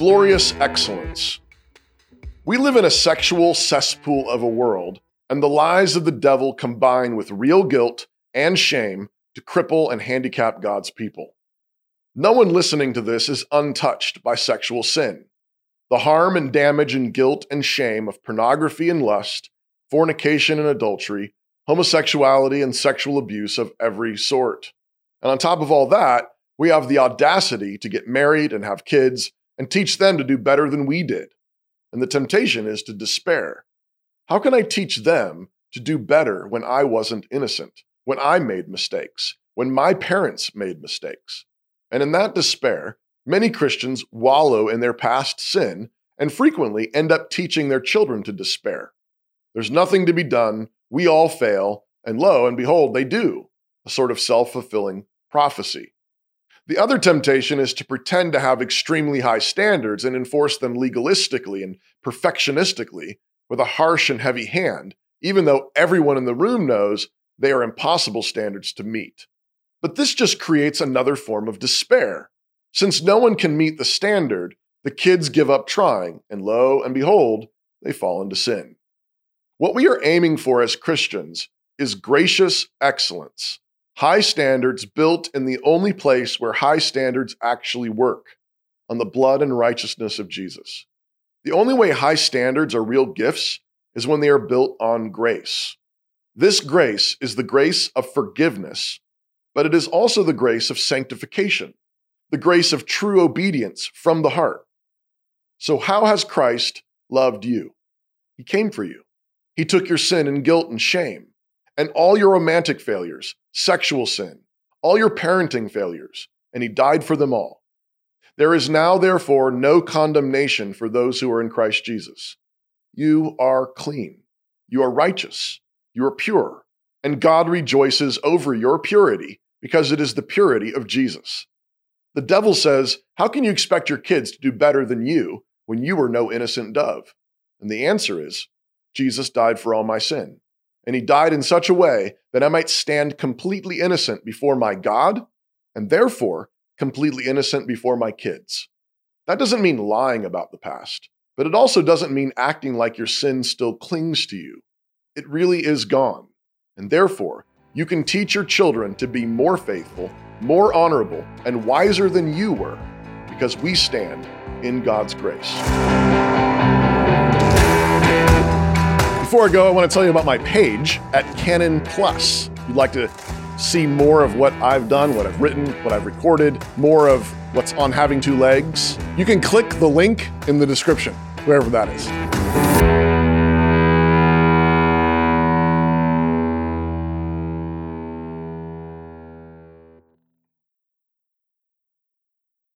glorious excellence. We live in a sexual cesspool of a world, and the lies of the devil combine with real guilt and shame to cripple and handicap God's people. No one listening to this is untouched by sexual sin. The harm and damage and guilt and shame of pornography and lust, fornication and adultery, homosexuality and sexual abuse of every sort. And on top of all that, we have the audacity to get married and have kids and teach them to do better than we did. And the temptation is to despair. How can I teach them to do better when I wasn't innocent, when I made mistakes, when my parents made mistakes? And in that despair, many Christians wallow in their past sin and frequently end up teaching their children to despair. There's nothing to be done, we all fail, and lo and behold, they do, a sort of self fulfilling prophecy. The other temptation is to pretend to have extremely high standards and enforce them legalistically and perfectionistically with a harsh and heavy hand, even though everyone in the room knows they are impossible standards to meet. But this just creates another form of despair. Since no one can meet the standard, the kids give up trying, and lo and behold, they fall into sin. What we are aiming for as Christians is gracious excellence, high standards built in the only place where high standards actually work on the blood and righteousness of Jesus. The only way high standards are real gifts is when they are built on grace. This grace is the grace of forgiveness but it is also the grace of sanctification, the grace of true obedience from the heart. So, how has Christ loved you? He came for you. He took your sin and guilt and shame, and all your romantic failures, sexual sin, all your parenting failures, and He died for them all. There is now, therefore, no condemnation for those who are in Christ Jesus. You are clean. You are righteous. You are pure and God rejoices over your purity because it is the purity of Jesus. The devil says, How can you expect your kids to do better than you when you were no innocent dove? And the answer is, Jesus died for all my sin. And he died in such a way that I might stand completely innocent before my God, and therefore completely innocent before my kids. That doesn't mean lying about the past, but it also doesn't mean acting like your sin still clings to you. It really is gone. And therefore, you can teach your children to be more faithful, more honorable, and wiser than you were because we stand in God's grace. Before I go, I want to tell you about my page at Canon Plus. If you'd like to see more of what I've done, what I've written, what I've recorded, more of what's on Having Two Legs, you can click the link in the description, wherever that is.